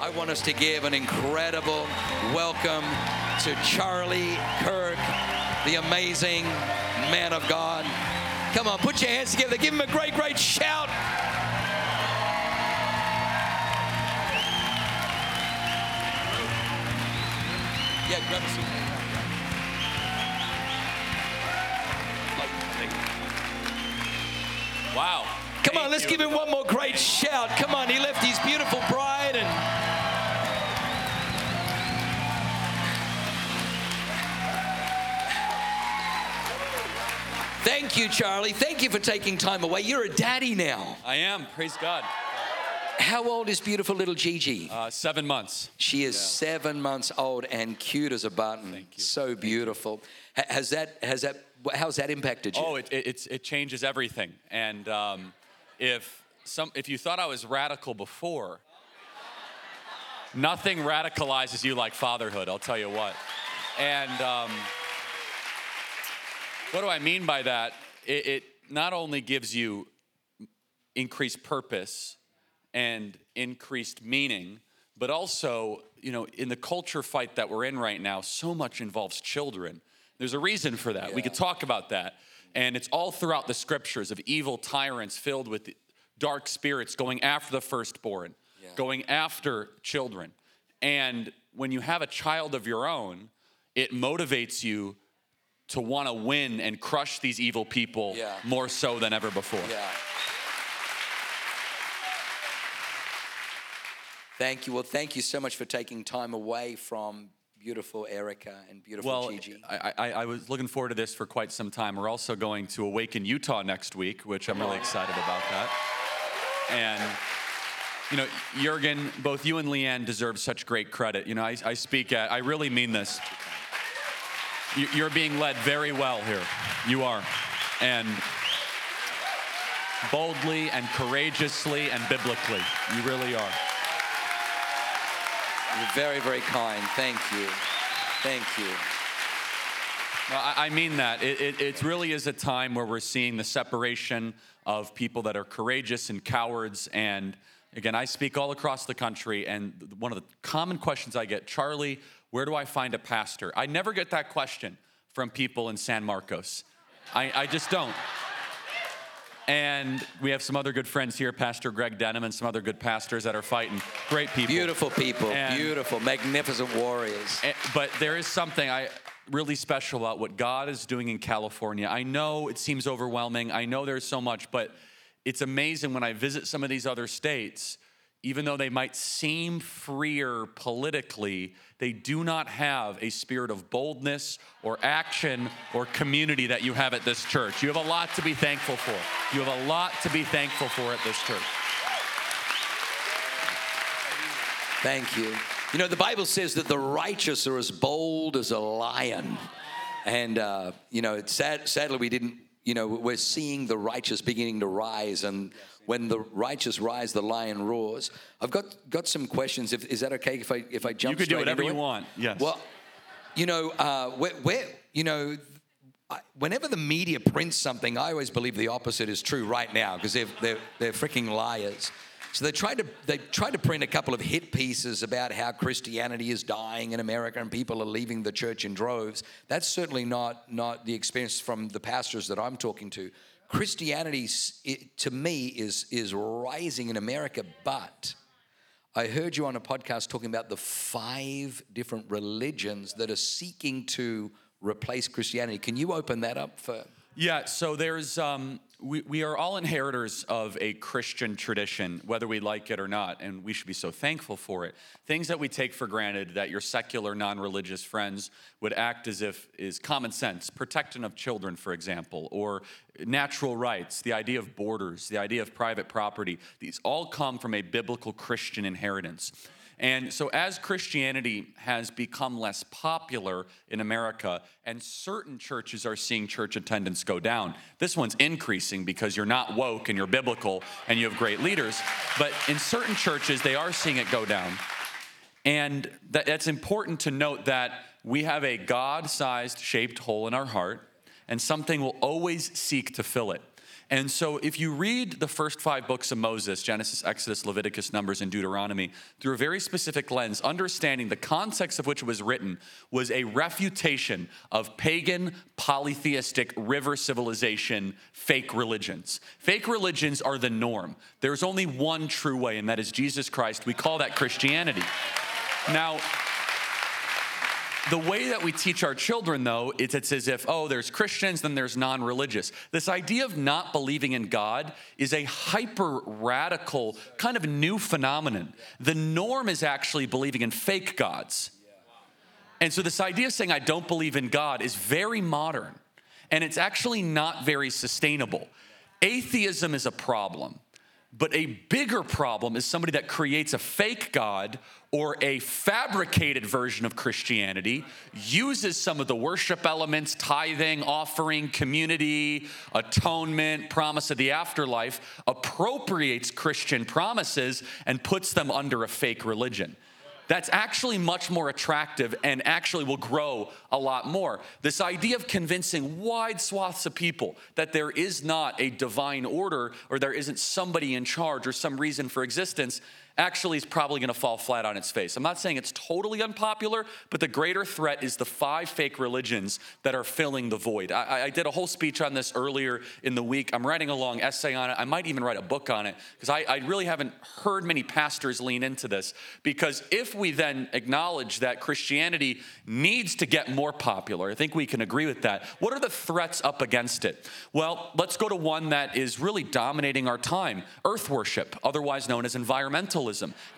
I want us to give an incredible welcome to Charlie Kirk, the amazing man of God. Come on, put your hands together. Give him a great, great shout. Yeah, grab a seat. Wow. Come on, let's give him one more great shout. Come on, he left his beautiful bride you, Charlie. Thank you for taking time away. You're a daddy now. I am. Praise God. How old is beautiful little Gigi? Uh, seven months. She is seven months old and cute as a button. Thank you. So beautiful. Ha- Has that has that how's that impacted you? Oh, it, it, it's, it changes everything. And um, if, some, if you thought I was radical before, nothing radicalizes you like fatherhood, I'll tell you what. And um, what do I mean by that? It, it not only gives you increased purpose and increased meaning, but also, you know, in the culture fight that we're in right now, so much involves children. There's a reason for that. We could talk about that. And it's all throughout the scriptures of evil tyrants filled with dark spirits going after the firstborn, going after children. And when you have a child of your own, it motivates you to want to win and crush these evil people Yeah. more so than ever before. Yeah. Thank you. Well, thank you so much for taking time away from beautiful Erika and beautiful Well, Gigi. I, I, I was looking forward to this for quite some time. We're also going to Awaken Utah next week, which I'm really excited about that. And, you know, Jurgen, both you and Leanne deserve such great credit. You know, I, I speak at, I really mean this. You- You're being led very well here. You are. And boldly and courageously and biblically. You really are. You're very, very kind. Thank you. Thank you. No, I mean that. It, it, it really is a time where we're seeing the separation of people that are courageous and cowards. And again, I speak all across the country, and one of the common questions I get Charlie, where do I find a pastor? I never get that question from people in San Marcos. I, I just don't. And we have some other good friends here, Pastor Greg Denham, and some other good pastors that are fighting. Great people. Beautiful people. And- beautiful, magnificent warriors. Eh, But there is something I really special about what God is doing in California. I know it seems overwhelming. I know there's so much, but it's amazing when I visit some of these other states, even though they might seem freer politically, they do not have a spirit of boldness or action or community that you have at this church. You have a lot to be thankful for. You have a lot to be thankful for at this church. Thank you. You know, the Bible says that the righteous are as bold as a lion. And, uh, you know, sad, sadly, we didn't, you know, we're seeing the righteous beginning to rise. And when the righteous rise, the lion roars. I've got, got some questions. If, is that okay if I, if I jump You could do whatever you it? want. Yes. Well, you know, uh, where, where, you know, I- whenever the media prints something, I always believe the opposite is true right now because they're, they're, they're freaking liars. So they tried to they tried to print a couple of hit pieces about how Christianity is dying in America and people are leaving the church in droves. That's certainly not not the experience from the pastors that I'm talking to. Christianity, it, to me, is is rising in America, but I heard you on a podcast talking about the five different religions that are seeking to replace Christianity. Can you open that up for? Yeah, so there's, um, we, we are all inheritors of a Christian tradition, whether we like it or not, and we should be so thankful for it. Things that we take for granted that your secular, non religious friends would act as if is common sense, protection of children, for example, or natural rights, the idea of borders, the idea of private property, these all come from a biblical Christian inheritance. And so, as Christianity has become less popular in America, and certain churches are seeing church attendance go down, this one's increasing because you're not woke and you're biblical and you have great leaders. But in certain churches, they are seeing it go down. And that's important to note that we have a God sized shaped hole in our heart, and something will always seek to fill it. And so, if you read the first five books of Moses Genesis, Exodus, Leviticus, Numbers, and Deuteronomy through a very specific lens, understanding the context of which it was written was a refutation of pagan, polytheistic, river civilization, fake religions. Fake religions are the norm. There's only one true way, and that is Jesus Christ. We call that Christianity. Now, the way that we teach our children, though, it's, it's as if, oh, there's Christians, then there's non religious. This idea of not believing in God is a hyper radical, kind of new phenomenon. The norm is actually believing in fake gods. And so, this idea of saying, I don't believe in God is very modern, and it's actually not very sustainable. Atheism is a problem. But a bigger problem is somebody that creates a fake God or a fabricated version of Christianity, uses some of the worship elements, tithing, offering, community, atonement, promise of the afterlife, appropriates Christian promises and puts them under a fake religion that's actually much more attractive and actually will grow a lot more. This idea of convincing wide swaths of people that there is not a divine order or there isn't somebody in charge or some reason for existence actually is probably going to fall flat on its face. I'm not saying it's totally unpopular, but the greater threat is the five fake religions that are filling the void. I, I, did a whole speech on this earlier in the week. I'm writing a long essay on it. I might even write a book on it because I, I really haven't heard many pastors lean into this. Because if we then acknowledge that Christianity needs to get more popular, I think we can agree with that. What are the threats up against it? Well, let's go to one that is really dominating our time earth worship, otherwise known as environmentalism.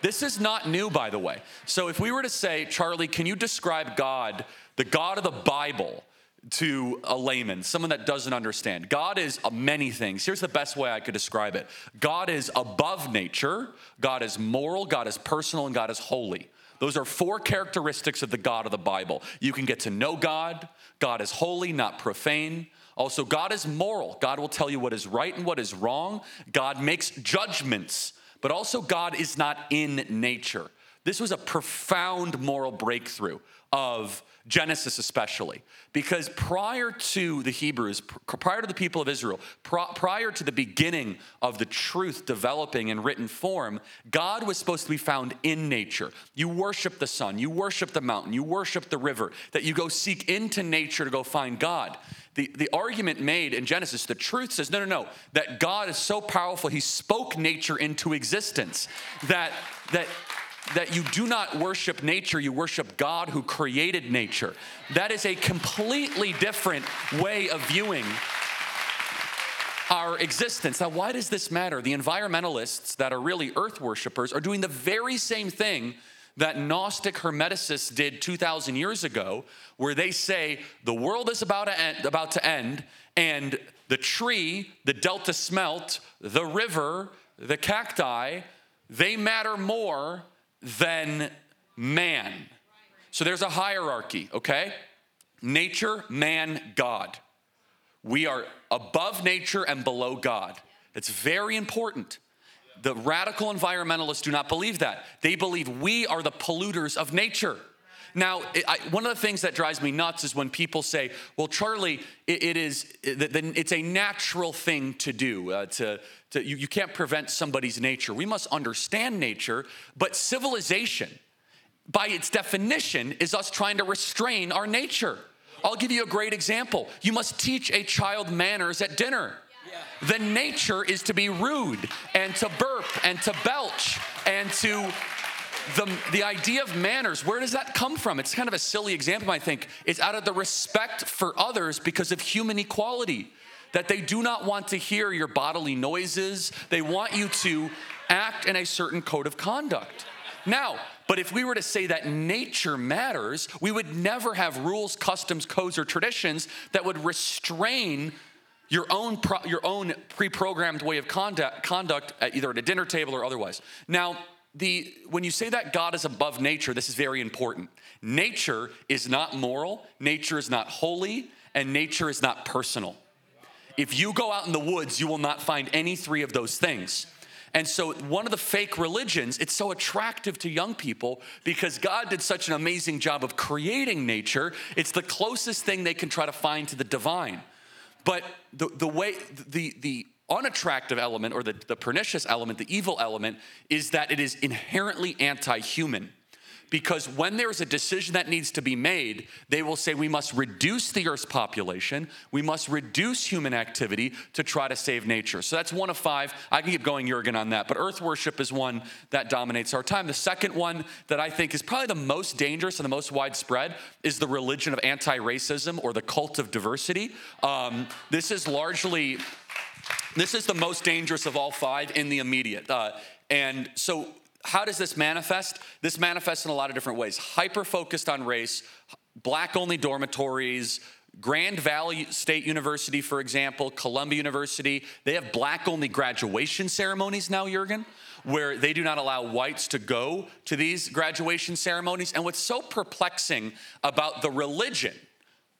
This is not new, by the way. So if we were to say, Charlie, can you describe God, the God of the Bible, to a layman, someone that doesn't understand. God is many things. Here's the best way I could describe it God is above nature, God is moral, God is personal, and God is holy. Those are four characteristics of the God of the Bible. You can get to know God. God is holy, not profane. Also, God is moral. God will tell you what is right and what is wrong. God makes judgments but also God is not in nature. This was a profound moral breakthrough of Genesis, especially, because prior to the Hebrews, prior to the people of Israel, prior to the beginning of the truth developing in written form, God was supposed to be found in nature. You worship the sun, you worship the mountain, you worship the river, that you go seek into nature to go find God. The, the argument made in Genesis, the truth says, no, no, no, that God is so powerful, he spoke nature into existence. That, that, that you do not worship nature, you worship God who created nature. That is a completely different way of viewing our existence. Now, why does this matter? The environmentalists that are really earth worshippers are doing the very same thing that Gnostic Hermeticists did 2,000 years ago, where they say the world is about to end, about to end and the tree, the delta smelt, the river, the cacti, they matter more than man. So there's a hierarchy, okay? Nature, man, God. We are above nature and below God. It's very important. The radical environmentalists do not believe that. They believe we are the polluters of nature. Now, I, one of the things that drives me nuts is when people say, "Well, Charlie, it, it is it, it's a natural thing to do. Uh, to, to you, you can't prevent somebody's nature. We must understand nature, but civilization, by its definition, is us trying to restrain our nature." I'll give you a great example. You must teach a child manners at dinner. The nature is to be rude and to burp and to belch and to the, the idea of manners, where does that come from? It's kind of a silly example, I think. It's out of the respect for others because of human equality. That they do not want to hear your bodily noises, they want you to act in a certain code of conduct. Now, but if we were to say that nature matters, we would never have rules, customs, codes, or traditions that would restrain your own, pro, your own pre programmed way of conduct, conduct at either at a dinner table or otherwise. Now, the when you say that God is above nature, this is very important. Nature is not moral, nature is not holy, and nature is not personal. If you go out in the woods, you will not find any three of those things. And so, one of the fake religions, it's so attractive to young people because God did such an amazing job of creating nature. It's the closest thing they can try to find to the divine. But the, the way, the, the unattractive element or the, the pernicious element, the evil element, is that it is inherently anti human because when there's a decision that needs to be made, they will say we must reduce the Earth's population, we must reduce human activity to try to save nature. So that's one of five. I can keep going, Jurgen, on that, but Earth worship is one that dominates our time. The second one that I think is probably the most dangerous and the most widespread is the religion of anti racism or the cult of diversity. Um, this is largely. This is the most dangerous of all five in the immediate. Uh, and so how does this manifest? This manifests in a lot of different ways. Hyper focused on race, black only dormitories, Grand Valley State University, for example, Columbia University, they have black only graduation ceremonies now, Jurgen, where they do not allow whites to go to these graduation ceremonies. And what's so perplexing about the religion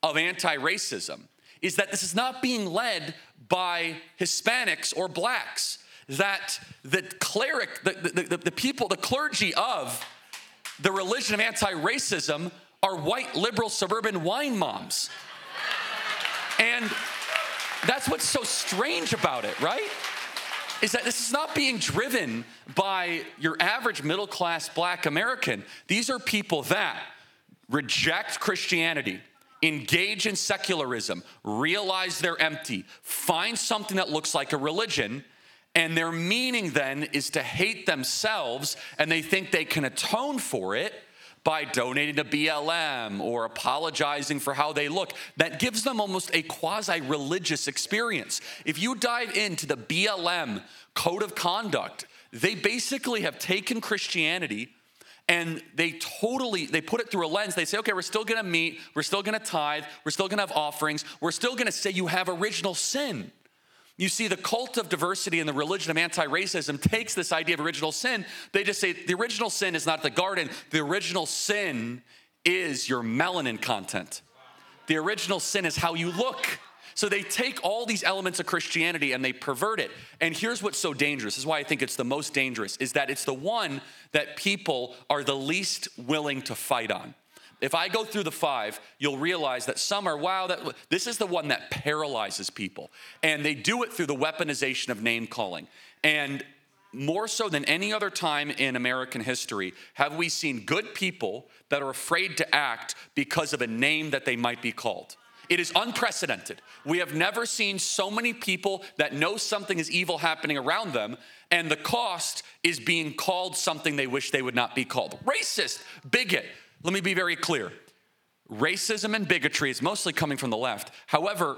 of anti racism is that this is not being led by Hispanics or blacks that the cleric, the, the, the, the people, the clergy of the religion of anti racism are white liberal suburban wine moms. And that's what's so strange about it, right? Is that this is not being driven by your average middle class black American. These are people that reject Christianity, engage in secularism, realize they're empty, find something that looks like a religion, and their meaning then is to hate themselves, and they think they can atone for it by donating to BLM or apologizing for how they look. That gives them almost a quasi religious experience. If you dive into the BLM code of conduct, they basically have taken Christianity and they totally they put it through a lens they say okay we're still going to meet we're still going to tithe we're still going to have offerings we're still going to say you have original sin you see, the cult of diversity and the religion of anti racism takes this idea of original sin. They just say the original sin is not the garden, the original sin is your melanin content. The original sin is how you look. So they take all these elements of Christianity and they pervert it. And here's what's so dangerous. This is why I think it's the most dangerous is that it's the one that people are the least willing to fight on. If I go through the five, you'll realize that some are, wow, that, this is the one that paralyzes people. And they do it through the weaponization of name calling. And more so than any other time in American history, have we seen good people that are afraid to act because of a name that they might be called. It is unprecedented. We have never seen so many people that know something is evil happening around them, and the cost is being called something they wish they would not be called. Racist, bigot, let me be very clear racism and bigotry is mostly coming from the left. However,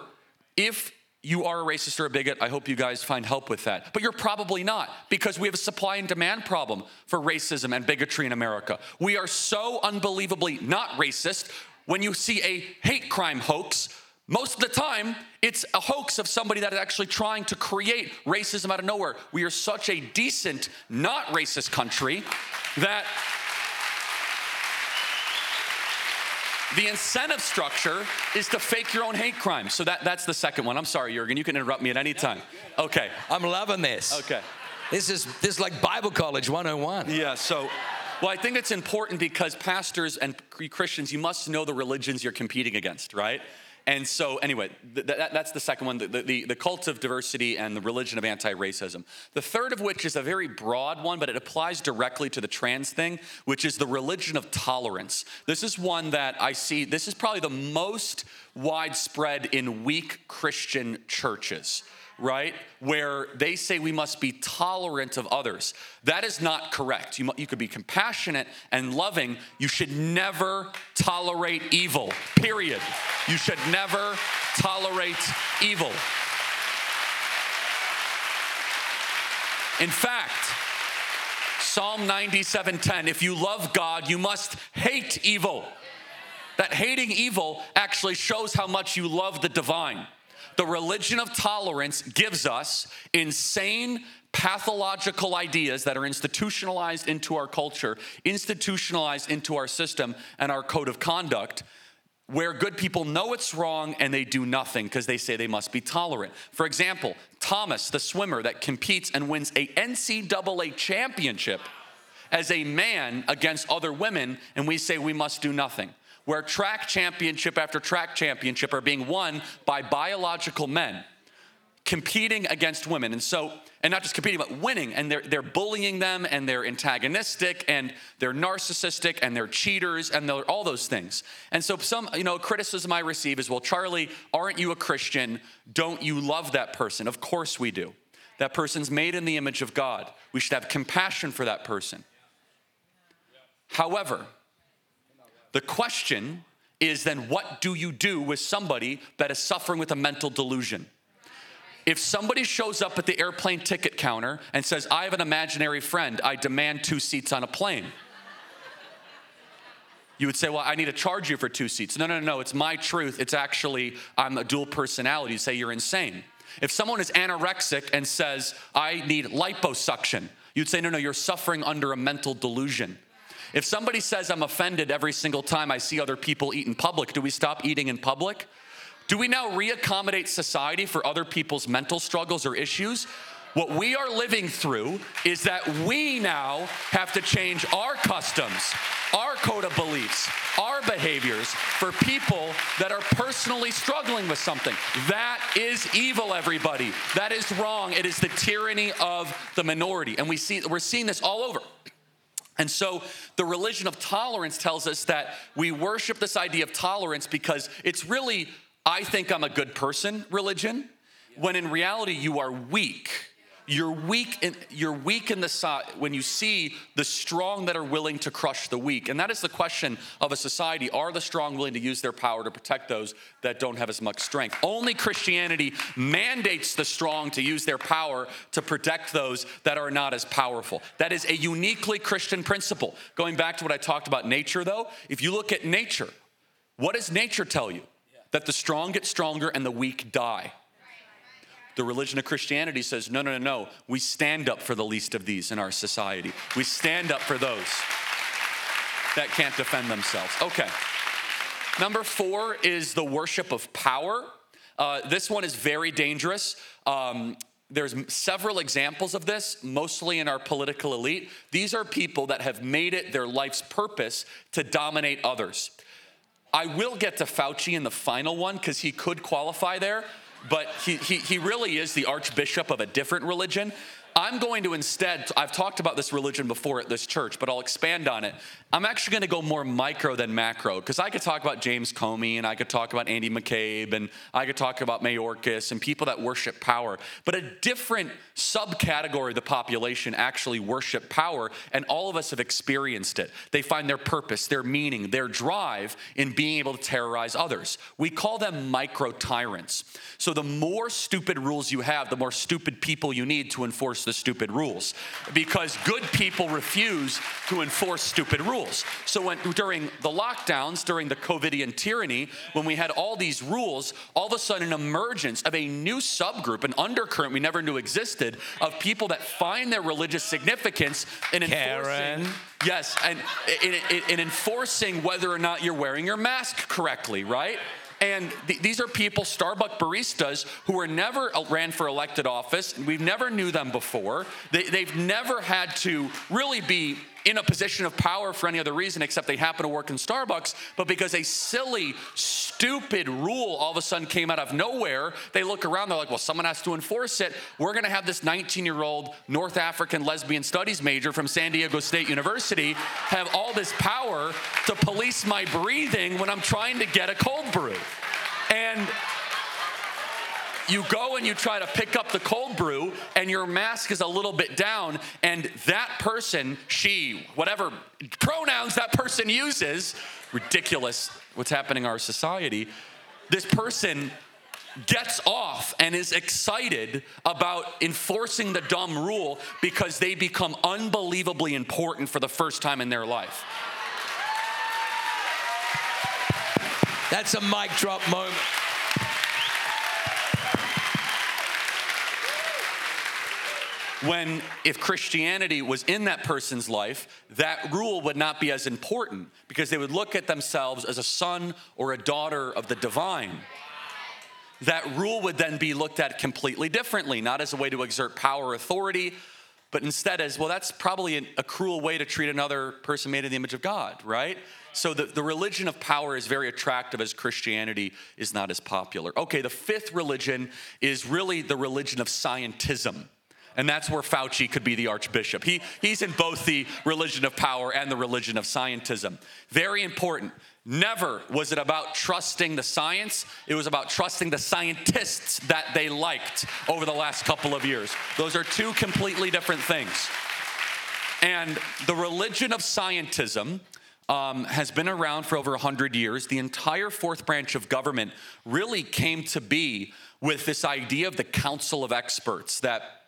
if you are a racist or a bigot, I hope you guys find help with that. But you're probably not because we have a supply and demand problem for racism and bigotry in America. We are so unbelievably not racist. When you see a hate crime hoax, most of the time, it's a hoax of somebody that is actually trying to create racism out of nowhere. We are such a decent, not racist country that The incentive structure is to fake your own hate crime. So that, that's the second one. I'm sorry, Jurgen. You can interrupt me at any time. Okay. I'm loving this. Okay. This is this is like Bible college 101. Yeah, so well, I think it's important because pastors and Christians, you must know the religions you're competing against, right? And so, anyway, th- th- that's the second one the, the, the cult of diversity and the religion of anti racism. The third of which is a very broad one, but it applies directly to the trans thing, which is the religion of tolerance. This is one that I see, this is probably the most widespread in weak Christian churches right? Where they say we must be tolerant of others. That is not correct. You, you could be compassionate and loving. You should never tolerate evil, period. You should never tolerate evil. In fact, Psalm 97:10, if you love God, you must hate evil. That hating evil actually shows how much you love the divine. The religion of tolerance gives us insane, pathological ideas that are institutionalized into our culture, institutionalized into our system and our code of conduct, where good people know it's wrong and they do nothing because they say they must be tolerant. For example, Thomas, the swimmer that competes and wins a NCAA championship as a man against other women, and we say we must do nothing. Where track championship after track championship are being won by biological men competing against women. And so, and not just competing, but winning. And they're, they're bullying them and they're antagonistic and they're narcissistic and they're cheaters and they're all those things. And so, some, you know, criticism I receive is, well, Charlie, aren't you a Christian? Don't you love that person? Of course we do. That person's made in the image of God. We should have compassion for that person. However, the question is then what do you do with somebody that is suffering with a mental delusion? If somebody shows up at the airplane ticket counter and says, I have an imaginary friend, I demand two seats on a plane. You would say, Well, I need to charge you for two seats. No, no, no, it's my truth. It's actually, I'm a dual personality. You say you're insane. If someone is anorexic and says, I need liposuction, you'd say, No, no, you're suffering under a mental delusion. If somebody says, I'm offended every single time I see other people eat in public, do we stop eating in public? Do we now reaccommodate society for other people's mental struggles or issues? What we are living through is that we now have to change our customs, our code of beliefs, our behaviors for people that are personally struggling with something. That is evil, everybody. That is wrong. It is the tyranny of the minority. And we see, we're seeing this all over. And so the religion of tolerance tells us that we worship this idea of tolerance because it's really, I think I'm a good person religion, when in reality you are weak you're weak in, you're weak in the side when you see the strong that are willing to crush the weak. And that is the question of a society. Are the strong willing to use their power to protect those that don't have as much strength? Only Christianity mandates the strong to use their power to protect those that are not as powerful. That is a uniquely Christian principle. Going back to what I talked about nature, though, if you look at nature, what does nature tell you? That the strong get stronger and the weak die. The religion of Christianity says, no, no, no, no. We stand up for the least of these in our society. We stand up for those that can't defend themselves. Okay. Number four is the worship of power. Uh, this one is very dangerous. Um, there's several examples of this, mostly in our political elite. These are people that have made it their life's purpose to dominate others. I will get to Fauci in the final one because he could qualify there but he, he, he really is the archbishop of a different religion. I'm going to instead, I've talked about this religion before at this church, but I'll expand on it. I'm actually going to go more micro than macro because I could talk about James Comey and I could talk about Andy McCabe and I could talk about Mayorkas and people that worship power. But a different subcategory of the population actually worship power, and all of us have experienced it. They find their purpose, their meaning, their drive in being able to terrorize others. We call them micro tyrants. So the more stupid rules you have, the more stupid people you need to enforce the stupid rules because good people refuse to enforce stupid rules. So when, during the lockdowns, during the COVIDian tyranny, when we had all these rules, all of a sudden an emergence of a new subgroup, an undercurrent we never knew existed, of people that find their religious significance in Karen. enforcing. Yes, and in, in, in enforcing whether or not you're wearing your mask correctly, right? And th- these are people, Starbucks baristas, who were never uh, ran for elected office. And we've never knew them before. They, they've never had to really be in a position of power for any other reason except they happen to work in Starbucks, but because a silly, stupid rule all of a sudden came out of nowhere, they look around, they're like, well, someone has to enforce it. We're gonna have this 19 year old North African lesbian studies major from San Diego State University have all this power to police my breathing when I'm trying to get a cold brew. And you go and you try to pick up the cold brew and your mask is a little bit down and that person she whatever pronouns that person uses ridiculous what's happening in our society this person gets off and is excited about enforcing the dumb rule because they become unbelievably important for the first time in their life That's a mic drop moment. When if Christianity was in that person's life, that rule would not be as important because they would look at themselves as a son or a daughter of the divine. That rule would then be looked at completely differently, not as a way to exert power or authority, but instead as, well, that's probably an, a cruel way to treat another person made in the image of God, right? So the, the religion of power is very attractive as Christianity is not as popular. Okay, the fifth religion is really the religion of scientism. And that's where Fauci could be the archbishop. He, he's in both the religion of power and the religion of scientism. Very important. Never was it about trusting the science, it was about trusting the scientists that they liked over the last couple of years. Those are two completely different things. And the religion of scientism um, has been around for over 100 years. The entire fourth branch of government really came to be with this idea of the council of experts that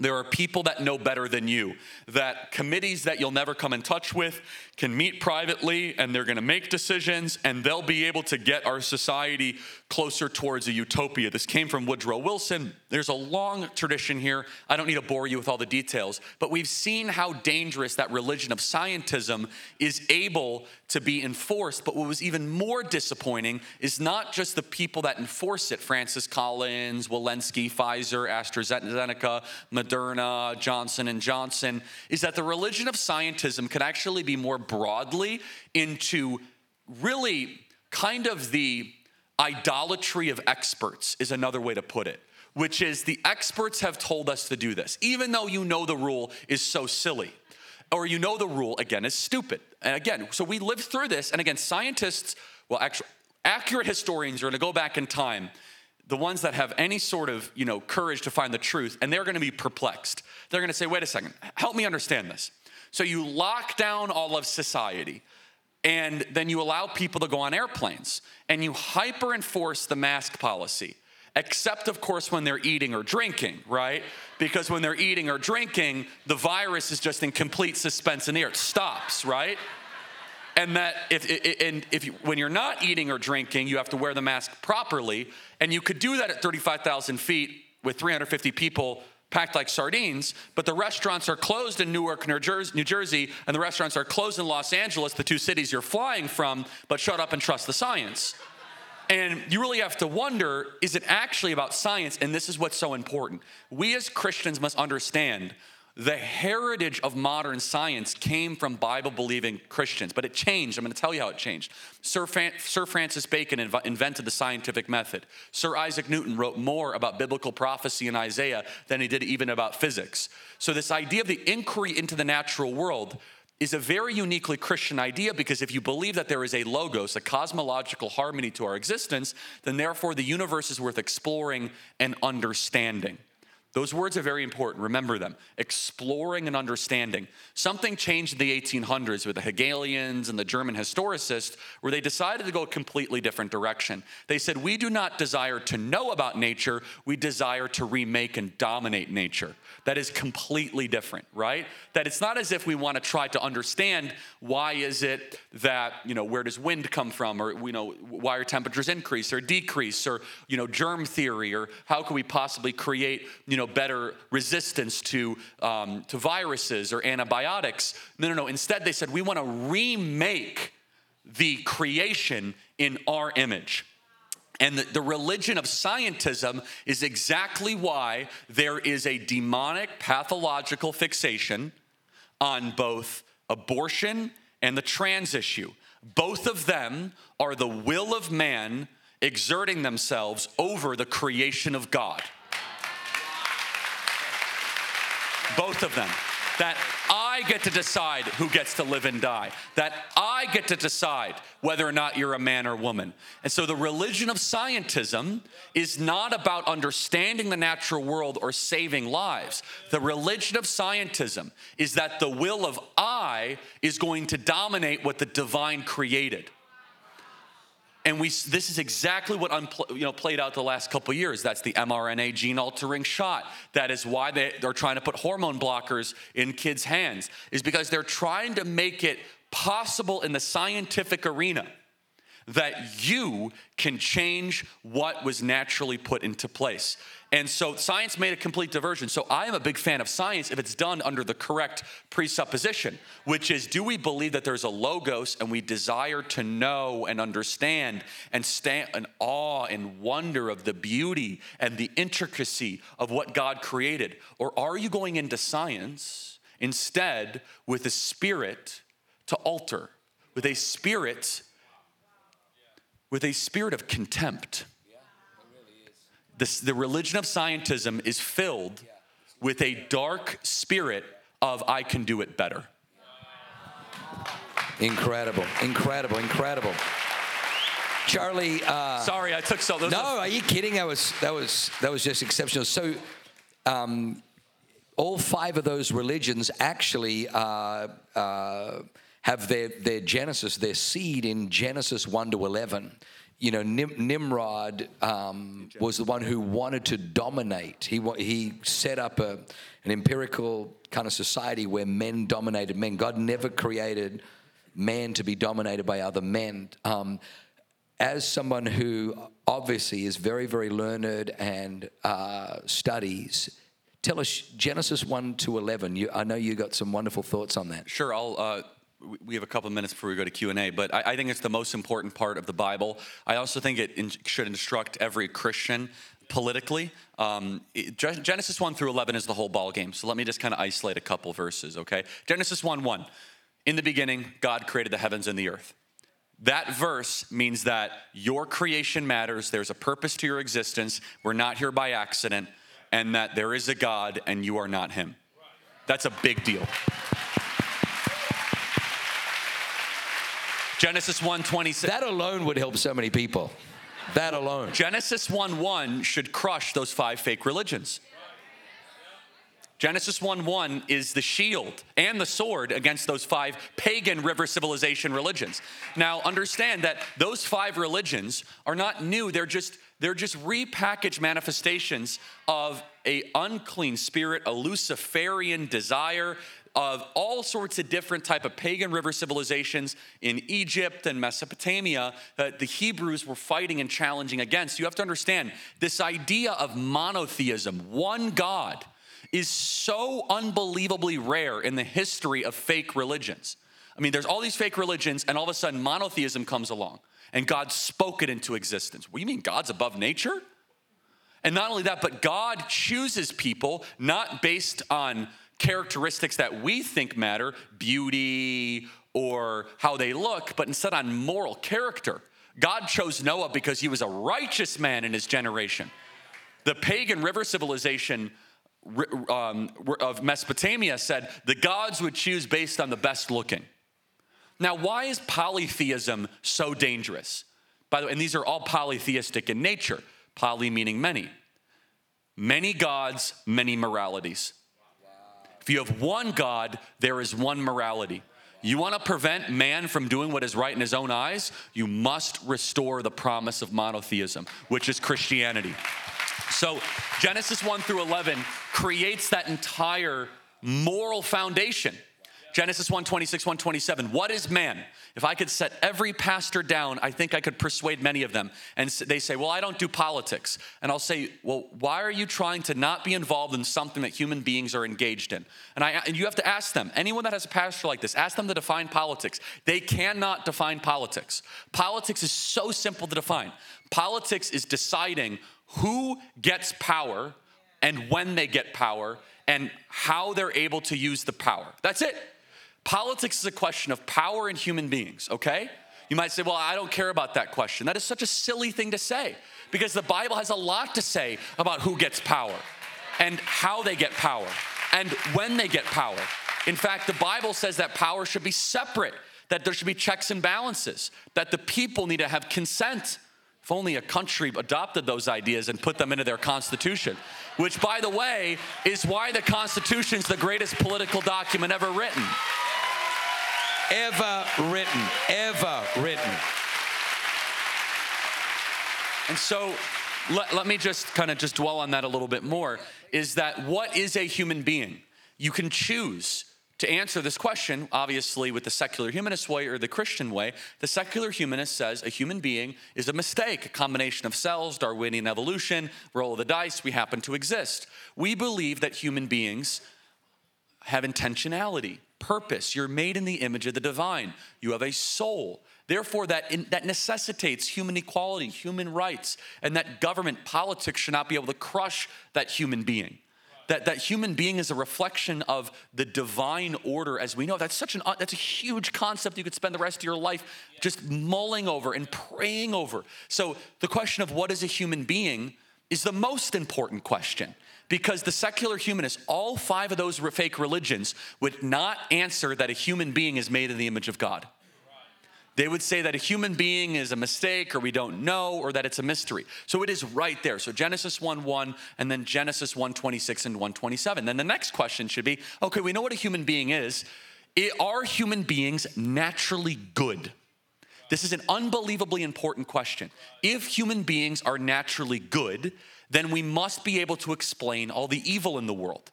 there are people that know better than you, that committees that you'll never come in touch with can meet privately and they're gonna make decisions and they'll be able to get our society closer towards a utopia. This came from Woodrow Wilson. There's a long tradition here. I don't need to bore you with all the details, but we've seen how dangerous that religion of scientism is able to be enforced. But what was even more disappointing is not just the people that enforce it Francis Collins, Walensky, Pfizer, AstraZeneca, Moderna, Johnson and Johnson, is that the religion of scientism could actually be more broadly into really kind of the idolatry of experts, is another way to put it, which is the experts have told us to do this, even though you know the rule is so silly. Or you know the rule, again, is stupid. And again, so we lived through this, and again, scientists, well, actually, accurate historians are gonna go back in time the ones that have any sort of you know courage to find the truth and they're going to be perplexed they're going to say wait a second help me understand this so you lock down all of society, and then you allow people to go on airplanes, and you hyper enforce the mask policy. Except, of course, when they're eating or drinking, right? Because when they're eating or drinking, the virus is just in complete suspense in the air. It stops, right? And that if and if you, when you're not eating or drinking, you have to wear the mask properly, and you could do that at 35,000 feet with 350 people packed like sardines, but the restaurants are closed in Newark, New Jersey, New Jersey, and the restaurants are closed in Los Angeles, the two cities you're flying from, but shut up and trust the science. And you really have to wonder is it actually about science? And this is what's so important. We as Christians must understand the heritage of modern science came from Bible believing Christians, but it changed. I'm going to tell you how it changed. Sir, Fran- Sir, Francis Bacon inv- invented the scientific method. Sir Isaac Newton wrote more about biblical prophecy in Isaiah than he did even about physics. So, this idea of the inquiry into the natural world is a very uniquely Christian idea because if you believe that there is a logos, a cosmological harmony to our existence, then therefore the universe is worth exploring and understanding. Those words are very important. Remember them. Exploring and understanding. Something changed in the 1800s with the Hegelians and the German historicists, where they decided to go a completely different direction. They said, We do not desire to know about nature, we desire to remake and dominate nature. That is completely different, right? That it's not as if we want to try to understand why is it that, you know, where does wind come from, or, you know, why are temperatures increase or decrease, or, you know, germ theory, or how can we possibly create, you know, know, better resistance to, um, to viruses or antibiotics. No, no, no. Instead, they said, we want to remake the creation in our image. And the, the, religion of scientism is exactly why there is a demonic pathological fixation on both abortion and the trans issue. Both of them are the will of man exerting themselves over the creation of God. Both of them. That I get to decide who gets to live and die. That I get to decide whether or not you're a man or woman. And so the religion of scientism is not about understanding the natural world or saving lives. The religion of scientism is that the will of I is going to dominate what the divine created. And we, this is exactly what unpl- you know, played out the last couple years. That's the mRNA gene altering shot. That is why they, they're trying to put hormone blockers in kids' hands, is because they're trying to make it possible in the scientific arena that you can change what was naturally put into place. And so science made a complete diversion. So I am a big fan of science if it's done under the correct presupposition, which is do we believe that there's a logos and we desire to know and understand and stand in awe and wonder of the beauty and the intricacy of what God created? Or are you going into science instead with a spirit to alter, with a spirit with a spirit of contempt? This, the religion of scientism is filled with a dark spirit of I can do it better. Incredible, incredible, incredible. Charlie, uh, Sorry, I took so. Those no, are- you kidding? That was that was that was just exceptional. So, um, all five of those religions actually uh, uh, have their their genesis, their seed in Genesis one to eleven. You know, Nim- Nimrod um, was the one who wanted to dominate. He he set up a, an empirical kind of society where men dominated men. God never created man to be dominated by other men. Um, as someone who obviously is very, very learned and uh, studies, tell us Genesis 1 to 11. You, I know you got some wonderful thoughts on that. Sure, I'll. Uh, we- have a couple of minutes before we go to Q and A, but I, I think it's the most important part of the Bible. I also think it in, should instruct every Christian politically. Um, it- Genesis one through eleven is the whole ball game. So let me just kind of isolate a couple verses. Okay, Genesis one one. In the beginning, God created the heavens and the earth. That verse means that your creation matters. There's a purpose to your existence. We're not here by accident, and that there is a God and you are not Him. That's a big deal. Genesis 1 26. That alone would help so many people. That alone. Genesis 1 1 should crush those five fake religions. Genesis 1 1 is the shield and the sword against those five pagan river civilization religions. Now, understand that those five religions are not new, they're just they're just repackaged manifestations of a unclean spirit, a Luciferian desire of all sorts of different type of pagan river civilizations in Egypt and Mesopotamia that the Hebrews were fighting and challenging against. You have to understand this idea of monotheism, one God, is so unbelievably rare in the history of fake religions. I mean, there's all these fake religions, and all of a sudden monotheism comes along, and God spoke it into existence. What do you mean God's above nature? And not only that, but God chooses people not based on characteristics that we think matter, beauty or how they look, but instead on moral character. God chose Noah because he was a righteous man in his generation. The pagan river civilization um, of Mesopotamia said the gods would choose based on the best looking. Now, why is polytheism so dangerous? By the way, and these are all polytheistic in nature, poly meaning many. Many gods, many moralities. If you have one God, there is one morality. You want to prevent man from doing what is right in his own eyes? You must restore the promise of monotheism, which is Christianity. So, Genesis 1 through 11 creates that entire moral foundation. Genesis 126, 127. What is man? If I could set every pastor down, I think I could persuade many of them. And they say, Well, I don't do politics. And I'll say, Well, why are you trying to not be involved in something that human beings are engaged in? And, I, and you have to ask them, anyone that has a pastor like this, ask them to define politics. They cannot define politics. Politics is so simple to define. Politics is deciding who gets power and when they get power and how they're able to use the power. That's it. Politics is a question of power in human beings, okay? You might say, well, I don't care about that question. That is such a silly thing to say because the Bible has a lot to say about who gets power and how they get power and when they get power. In fact, the Bible says that power should be separate, that there should be checks and balances, that the people need to have consent. If only a country adopted those ideas and put them into their constitution, which, by the way, is why the Constitution is the greatest political document ever written. Ever written, ever written. And so let, let me just kind of just dwell on that a little bit more is that what is a human being? You can choose to answer this question, obviously with the secular humanist way or the Christian way, the secular humanist says a human being is a mistake, a combination of cells, Darwinian evolution, roll of the dice, we happen to exist. We believe that human beings have intentionality, purpose. You're made in the image of the divine. You have a soul. Therefore, that, in, that necessitates human equality, human rights, and that government politics should not be able to crush that human being. That, that human being is a reflection of the divine order as we know. That's such an uh, that's a huge concept you could spend the rest of your life just mulling over and praying over. So the question of what is a human being is the most important question because the secular humanists, all five of those fake religions, would not answer that a human being is made in the image of God. They would say that a human being is a mistake or we don't know or that it's a mystery. So it is right there. So Genesis 1 1 and then Genesis 1 26 and 127. Then the next question should be okay, we know what a human being is. Are human beings naturally good? This is an unbelievably important question. If human beings are naturally good, then we must be able to explain all the evil in the world.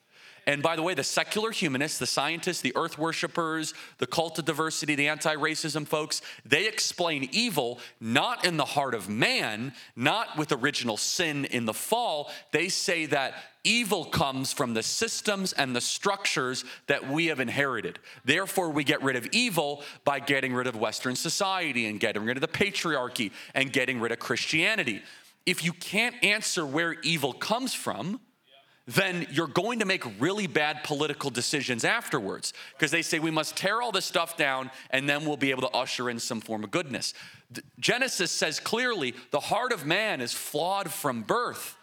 And by the way, the secular humanists, the scientists, the earth worshippers, the cult of diversity, the anti racism folks, they explain evil not in the heart of man, not with original sin in the fall. They say that evil comes from the systems and the structures that we have inherited. Therefore, we get rid of evil by getting rid of Western society and getting rid of the patriarchy and getting rid of Christianity. If you can't answer where evil comes from, then you're going to make really bad political decisions afterwards because they say we must tear all this stuff down and then we'll be able to usher in some form of goodness. Genesis says clearly the heart of man is flawed from birth,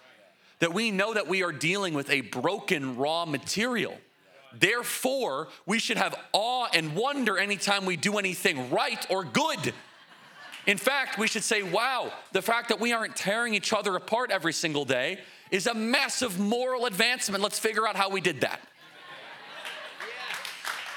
that we know that we are dealing with a broken raw material. Therefore, we should have awe and wonder anytime we do anything right or good. In fact, we should say, wow, the fact that we aren't tearing each other apart every single day is a massive moral advancement. Let's figure out how we did that.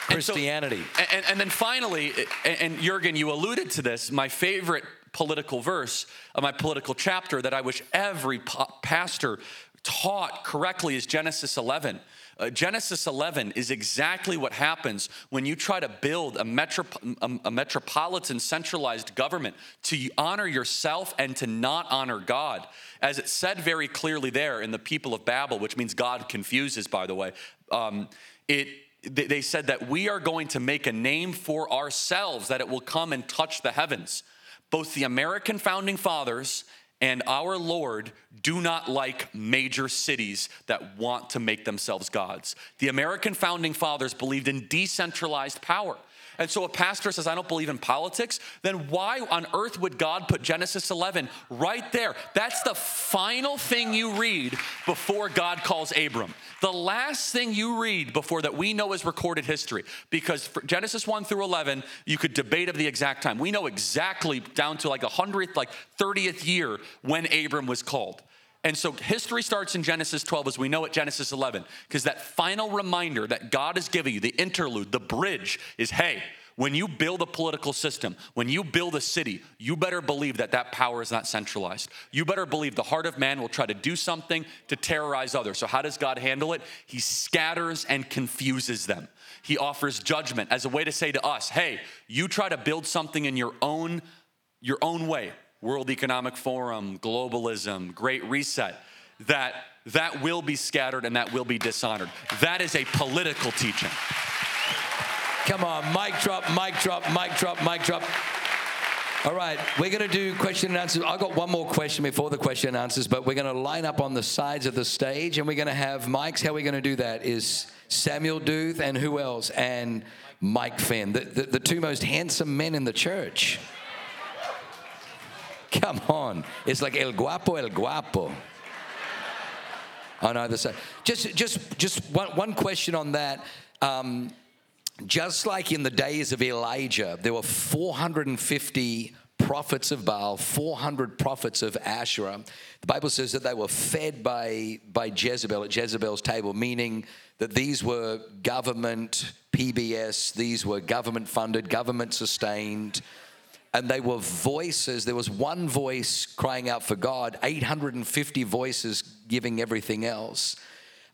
Christianity. And, so, and, and then finally, and Jurgen, you alluded to this, my favorite political verse of my political chapter that I wish every pastor taught correctly is Genesis 11. Uh, Genesis 11 is exactly what happens when you try to build a, metrop- a, a, metropolitan centralized government to honor yourself and to not honor God. As it said very clearly there in the people of Babel, which means God confuses, by the way, um, it, they said that we are going to make a name for ourselves, that it will come and touch the heavens. Both the American founding fathers and our Lord do not like major cities that want to make themselves gods. The American founding fathers believed in decentralized power. And so a pastor says, I don't believe in politics, then why on earth would God put Genesis 11 right there? That's the final thing you read before God calls Abram. The last thing you read before that we know is recorded history. Because Genesis 1 through 11, you could debate of the exact time. We know exactly down to like a hundredth, like 30th year when Abram was called. And so history starts in Genesis 12 as we know it, Genesis 11, because that final reminder that God is giving you, the interlude, the bridge is hey, when you build a political system, when you build a city, you better believe that that power is not centralized. You better believe the heart of man will try to do something to terrorize others. So, how does God handle it? He scatters and confuses them. He offers judgment as a way to say to us, hey, you try to build something in your own, your own way World Economic Forum, globalism, Great Reset, that that will be scattered and that will be dishonored. That is a political teaching. Come on, mic drop, mic drop, mic drop, mic drop. All right, we're going to do question and answers. I've got one more question before the question and answers, but we're going to line up on the sides of the stage and we're going to have mics. How are we're going to do that is Samuel Duth and who else? And Mike Finn, the, the, the two most handsome men in the church. Come on. It's like El Guapo, El Guapo. On either side. Just, just, just one, one question on that. Um, just like in the days of Elijah, there were 450 prophets of Baal, 400 prophets of Asherah. The Bible says that they were fed by, by Jezebel at Jezebel's table, meaning that these were government PBS, these were government funded, government sustained and they were voices. There was one voice crying out for God, 850 voices giving everything else.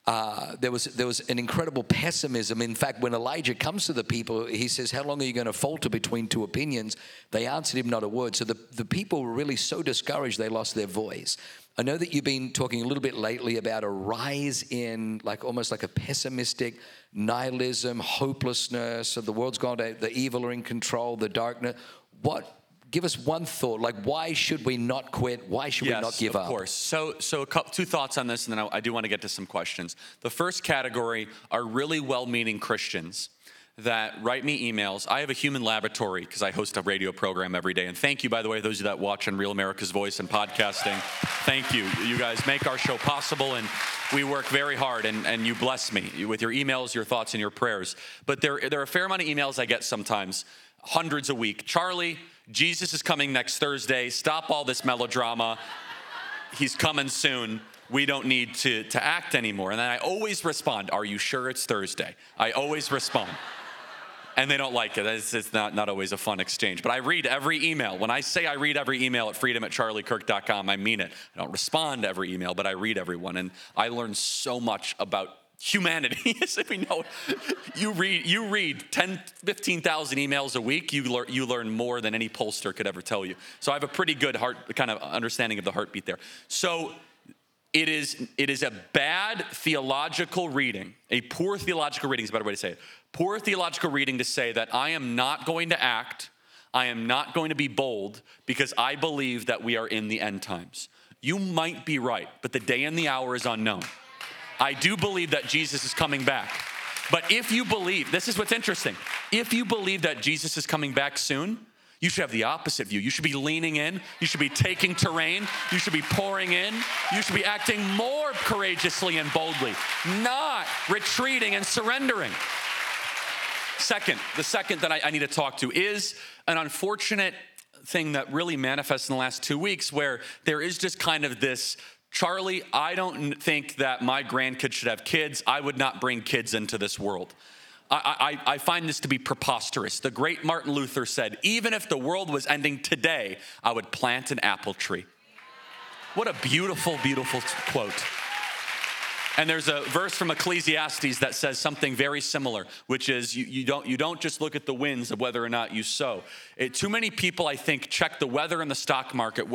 uh, there was there was an incredible pessimism. In fact, when Elijah comes to the people, he says, "How long are you going to falter between two opinions?" They answered him not a word. So the, the people were really so discouraged they lost their voice. I know that you've been talking a little bit lately about a rise in like almost like a pessimistic nihilism, hopelessness, of the world's gone the evil are in control, the darkness. What give us one thought like why should we not quit why should yes, we not give of up Of course. So, so a couple, two thoughts on this, and then I, I do want to get to some questions. The first category are really well-meaning Christians that write me emails. I have a human laboratory because I host a radio program every day. And thank you, by the way, those of you that watch on Real America's Voice and podcasting. Thank you. You guys make our show possible, and we work very hard, and, and you bless me with your emails, your thoughts, and your prayers. But there, there are a fair amount of emails I get sometimes, hundreds a week. Charlie, Jesus is coming next Thursday. Stop all this melodrama. He's coming soon. We don't need to, to act anymore. And then I always respond, Are you sure it's Thursday? I always respond and they don't like it. It's, it's, not, not always a fun exchange. But I read every email. When I say I read every email at freedom at charliekirk.com, I mean it. I don't respond to every email, but I read everyone. And I learn so much about humanity. As we know, you read, you read 10, 15,000 emails a week, you, learn, you learn more than any pollster could ever tell you. So I have a pretty good heart, kind of understanding of the heartbeat there. So it is, it is a bad theological reading, a poor theological reading is a better way to say it poor theological reading to say that I am not going to act, I am not going to be bold because I believe that we are in the end times. You might be right, but the day and the hour is unknown. I do believe that Jesus is coming back. But if you believe, this is what's interesting. If you believe that Jesus is coming back soon, you should have the opposite view. You should be leaning in. You should be taking terrain. You should be pouring in. You should be acting more courageously and boldly, not retreating and surrendering. Second, the second that I, I need to talk to is an unfortunate thing that really manifests in the last two weeks where there is just kind of this Charlie, I don't think that my grandkids should have kids. I would not bring kids into this world. I, I, I, find this to be preposterous. The great Martin Luther said, even if the world was ending today, I would plant an apple tree. What a beautiful, beautiful quote. And there's a verse from Ecclesiastes that says something very similar, which is you, you, don't, you don't just look at the winds of whether or not you sow. It, too many people, I think, check the weather in the stock market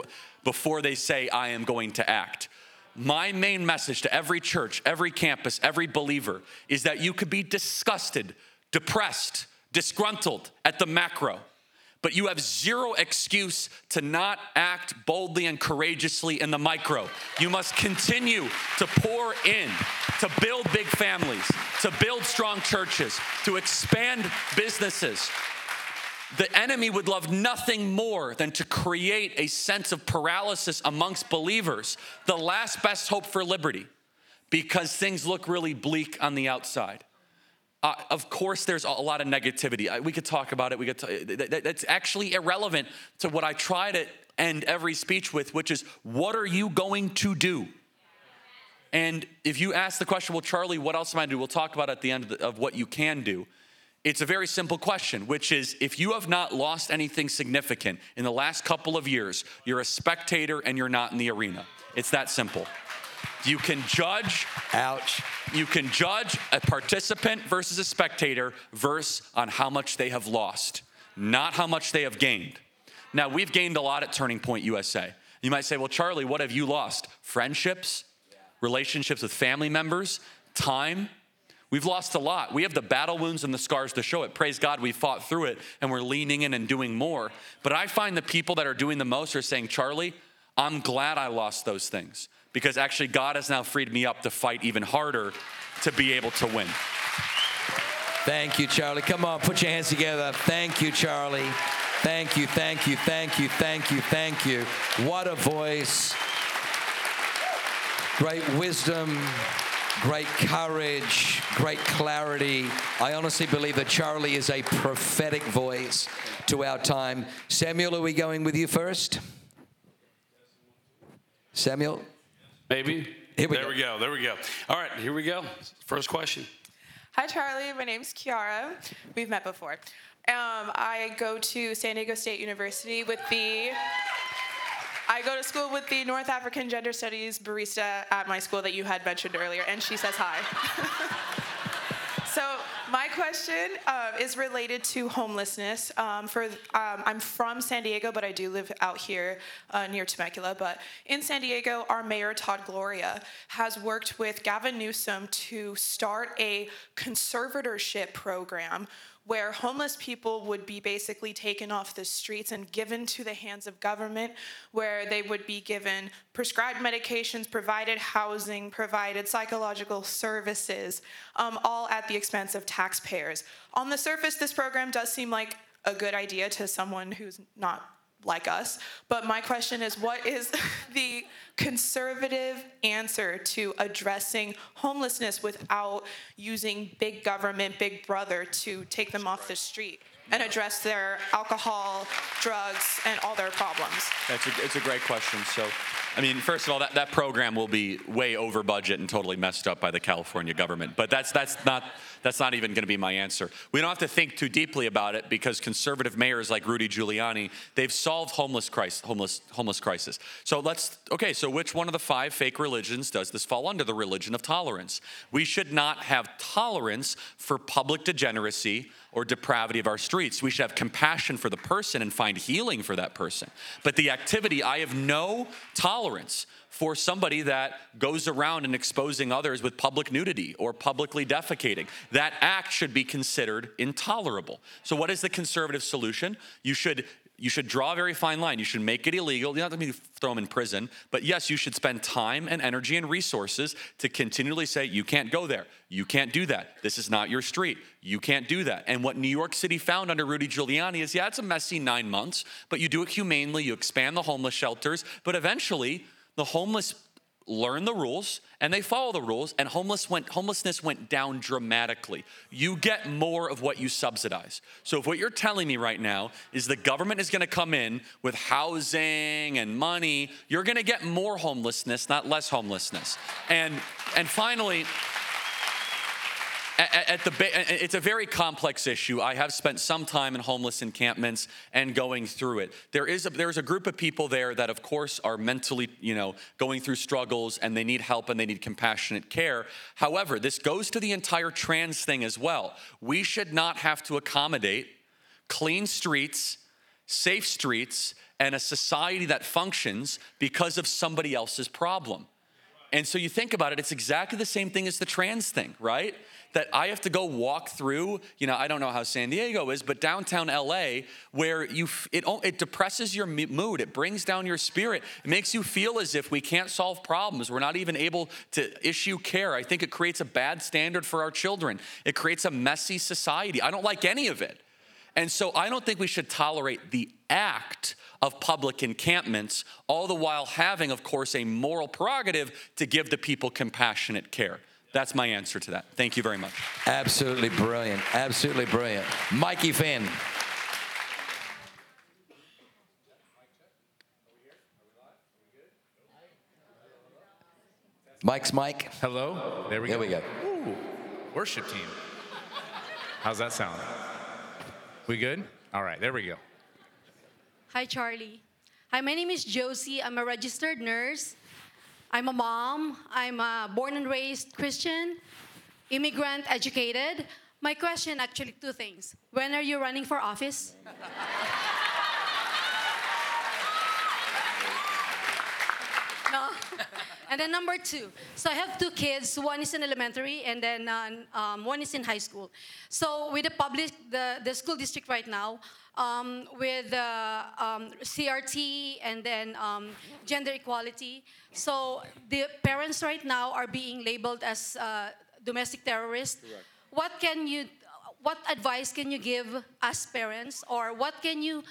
before they say, I am going to act. My main message to every church, every campus, every believer is that you could be disgusted, depressed, disgruntled at the macro but you have zero excuse to not act boldly and courageously in the micro. You must continue to pour in, to build big families, to build strong churches, to expand businesses. The enemy would love nothing more than to create a sense of paralysis amongst believers, the last best hope for liberty, because things look really bleak on the outside. Uh, of course, there's a lot of negativity. We could talk about it. We could. T- that's actually irrelevant to what I try to end every speech with, which is, "What are you going to do?" And if you ask the question, "Well, Charlie, what else am I going to do?" We'll talk about at the end of, the, of what you can do. It's a very simple question, which is if you have not lost anything significant in the last couple of years, you're a spectator and you're not in the arena. It's that simple. You can judge. Ouch. You can judge a participant versus a spectator versus on how much they have lost, not how much they have gained. Now, we've gained a lot at Turning Point USA. You might say, well, Charlie, what have you lost? Friendships, relationships with family members, time. We've lost a lot. We have the battle wounds and the scars to show it. Praise God, we fought through it and we're leaning in and doing more. But I find the people that are doing the most are saying, Charlie, I'm glad I lost those things because actually God has now freed me up to fight even harder to be able to win. Thank you, Charlie. Come on, put your hands together. Thank you, Charlie. Thank you, thank you, thank you, thank you, thank you. What a voice. Great wisdom, great courage, great clarity. I honestly believe that Charlie is a prophetic voice to our time. Samuel, are we going with you first? Samuel? Maybe. Here we there go. we go. There we go. All right, here we go. First question. Hi, Charlie. My name's Kiara. We've met before. Um, I go to San Diego State University with the I go to school with the North African Gender Studies barista at my school that you had mentioned earlier, and she says hi. so my question uh, is related to homelessness. Um, for um, I'm from San Diego, but I do live out here uh, near Temecula. But in San Diego, our mayor Todd Gloria has worked with Gavin Newsom to start a conservatorship program where homeless people would be basically taken off the streets and given to the hands of government, where they would be given prescribed medications, provided housing, provided psychological services, um, all at the expense of taxpayers. On the surface, this program does seem like a good idea to someone who's not like us. But my question is what is the conservative answer to addressing homelessness without using big government, big brother to take them off the street? And address their alcohol, drugs, and all their problems. That's a, it's a great question. So, I mean, first of all, that, that program will be way over budget and totally messed up by the California government. But that's that's not that's not even going to be my answer. We don't have to think too deeply about it because conservative mayors like Rudy Giuliani they've solved homeless crisis homeless homeless crisis. So let's okay. So which one of the five fake religions does this fall under? The religion of tolerance. We should not have tolerance for public degeneracy or depravity of our streets. We should have compassion for the person and find healing for that person. But the activity, I have no tolerance for somebody that goes around and exposing others with public nudity or publicly defecating. That act should be considered intolerable. So, what is the conservative solution? You should you should draw a very fine line. You should make it illegal. You don't have to throw them in prison, but yes, you should spend time and energy and resources to continually say, you can't go there. You can't do that. This is not your street. You can't do that. And what New York City found under Rudy Giuliani is yeah, it's a messy nine months, but you do it humanely. You expand the homeless shelters, but eventually, the homeless learn the rules and they follow the rules and homeless went, homelessness went down dramatically. You get more of what you subsidize. So if what you're telling me right now is the government is going to come in with housing and money you're going to get more homelessness not less homelessness. And and finally at, the it's a very complex issue. I have spent some time in homeless encampments and going through it. There is a, there's a group of people there that, of course, are mentally, you know, going through struggles and they need help and they need compassionate care. However, this goes to the entire trans thing as well. We should not have to accommodate clean streets, safe streets, and a society that functions because of somebody else's problem. And so you think about it, it's exactly the same thing as the trans thing, right? That I have to go walk through, you know, I don't know how San Diego is, but downtown LA, where you, it, it depresses your mood, it brings down your spirit, it makes you feel as if we can't solve problems, we're not even able to issue care. I think it creates a bad standard for our children, it creates a messy society. I don't like any of it. And so I don't think we should tolerate the act of public encampments, all the while having, of course, a moral prerogative to give the people compassionate care. That's my answer to that. Thank you very much. Absolutely brilliant. Absolutely brilliant. Mikey Finn. Mike's Mike. Hello. There we there go. There we go. Ooh, worship team. How's that sound? We good? All right, there we go. Hi, Charlie. Hi, my name is Josie. I'm a registered nurse. I'm a mom. I'm a born and raised Christian, immigrant, educated. My question actually two things. When are you running for office? no. And then number two. So I have two kids. One is in elementary, and then uh, um, one is in high school. So with the public, the, the school district right now, um, with uh, um, CRT and then um, gender equality. So the parents right now are being labeled as uh, domestic terrorists. Correct. What can you, what advice can you give us parents, or what can you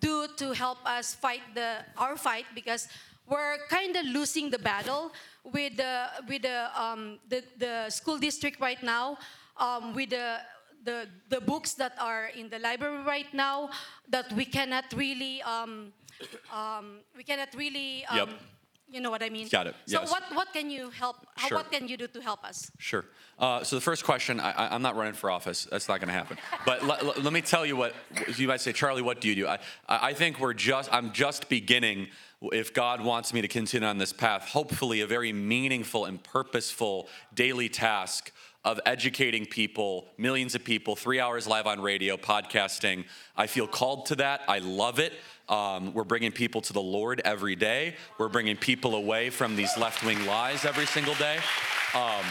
do to help us fight the our fight because we're kind of losing the battle with the with the um, the, the school district right now um, with the the, the books that are in the library right now that we cannot really um, um, we cannot really um, yep. You know what I mean? Got it, So yes. what, what can you help, Sure. what can you do to help us? Sure. Uh, so the first question, I, I'm not running for office. That's not going to happen. But let, me tell you what you might say, Charlie. What do you do? I, I I think we're just. I'm just beginning. If God wants me to continue on this path, hopefully a very meaningful and purposeful daily task of educating people, millions of people, three hours live on radio, podcasting. I feel called to that. I love it. Um, we're bringing people to the Lord every day. We're bringing people away from these left wing lies every single day. Um,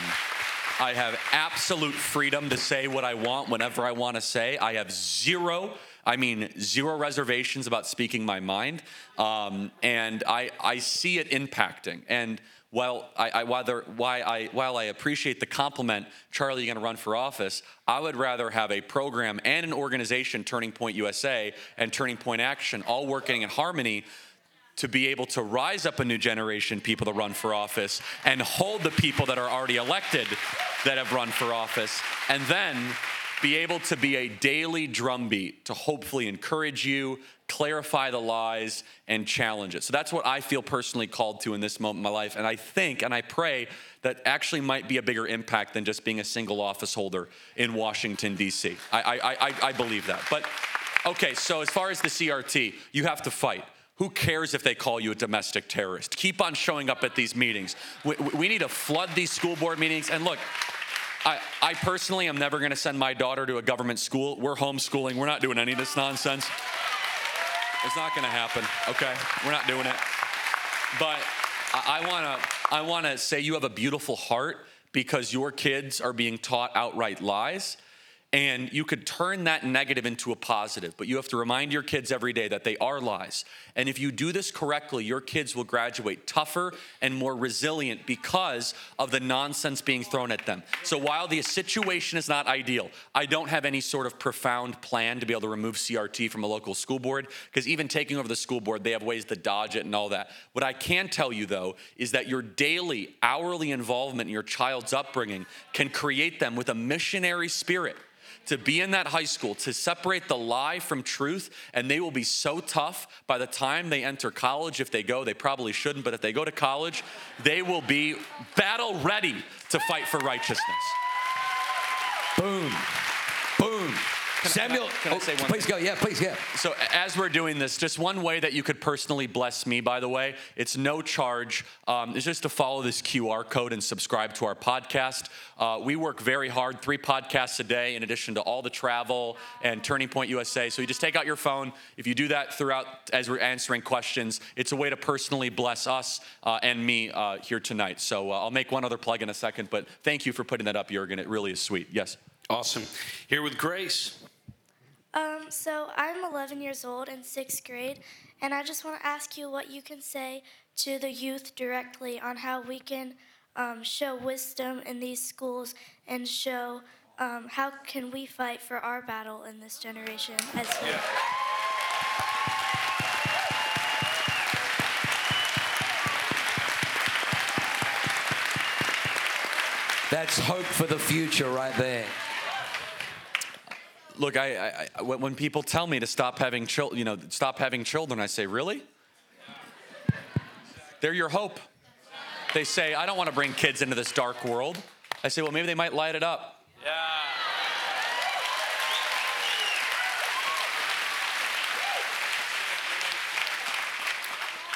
I have absolute freedom to say what I want whenever I want to say. I have zero, I mean, zero reservations about speaking my mind. Um, and I, I see it impacting. And while I, I, why I, while I appreciate the compliment, Charlie, you're going to run for office, I would rather have a program and an organization, Turning Point USA and Turning Point Action, all working in harmony to be able to rise up a new generation people to run for office and hold the people that are already elected that have run for office and then be able to be a daily drumbeat to hopefully encourage you clarify the lies and challenge it so that's what i feel personally called to in this moment in my life and i think and i pray that actually might be a bigger impact than just being a single office holder in washington d.c i, I, I, I believe that but okay so as far as the crt you have to fight who cares if they call you a domestic terrorist? Keep on showing up at these meetings. We, we need to flood these school board meetings. And look, I, I personally am never going to send my daughter to a government school. We're homeschooling. We're not doing any of this nonsense. It's not going to happen. Okay, we're not doing it. But I want to I want to say you have a beautiful heart because your kids are being taught outright lies. And you could turn that negative into a positive, but you have to remind your kids every day that they are lies. And if you do this correctly, your kids will graduate tougher and more resilient because of the nonsense being thrown at them. So while the situation is not ideal, I don't have any sort of profound plan to be able to remove CRT from a local school board, because even taking over the school board, they have ways to dodge it and all that. What I can tell you though is that your daily, hourly involvement in your child's upbringing can create them with a missionary spirit to be in that high school, to separate the lie from truth, and they will be so tough by the time they enter college. If they go, they probably shouldn't, but if they go to college, they will be battle ready to fight for righteousness. Boom. Samuel, can I oh, say one please go. Yeah, please, yeah. So, as we're doing this, just one way that you could personally bless me, by the way, it's no charge. Um, it's just to follow this QR code and subscribe to our podcast. Uh, we work very hard, three podcasts a day, in addition to all the travel and Turning Point USA. So, you just take out your phone. If you do that throughout as we're answering questions, it's a way to personally bless us uh, and me uh, here tonight. So, uh, I'll make one other plug in a second, but thank you for putting that up, Jurgen. It really is sweet. Yes. Awesome. Here with Grace. Um, so I'm 11 years old in sixth grade, and I just want to ask you what you can say to the youth directly on how we can um, show wisdom in these schools and show um, how can we fight for our battle in this generation as youth. That's hope for the future right there. Look, I, I, when people tell me to stop having children, you know, stop having children, I say, really? They're your hope. They say, I don't want to bring kids into this dark world. I say, well, maybe they might light it up.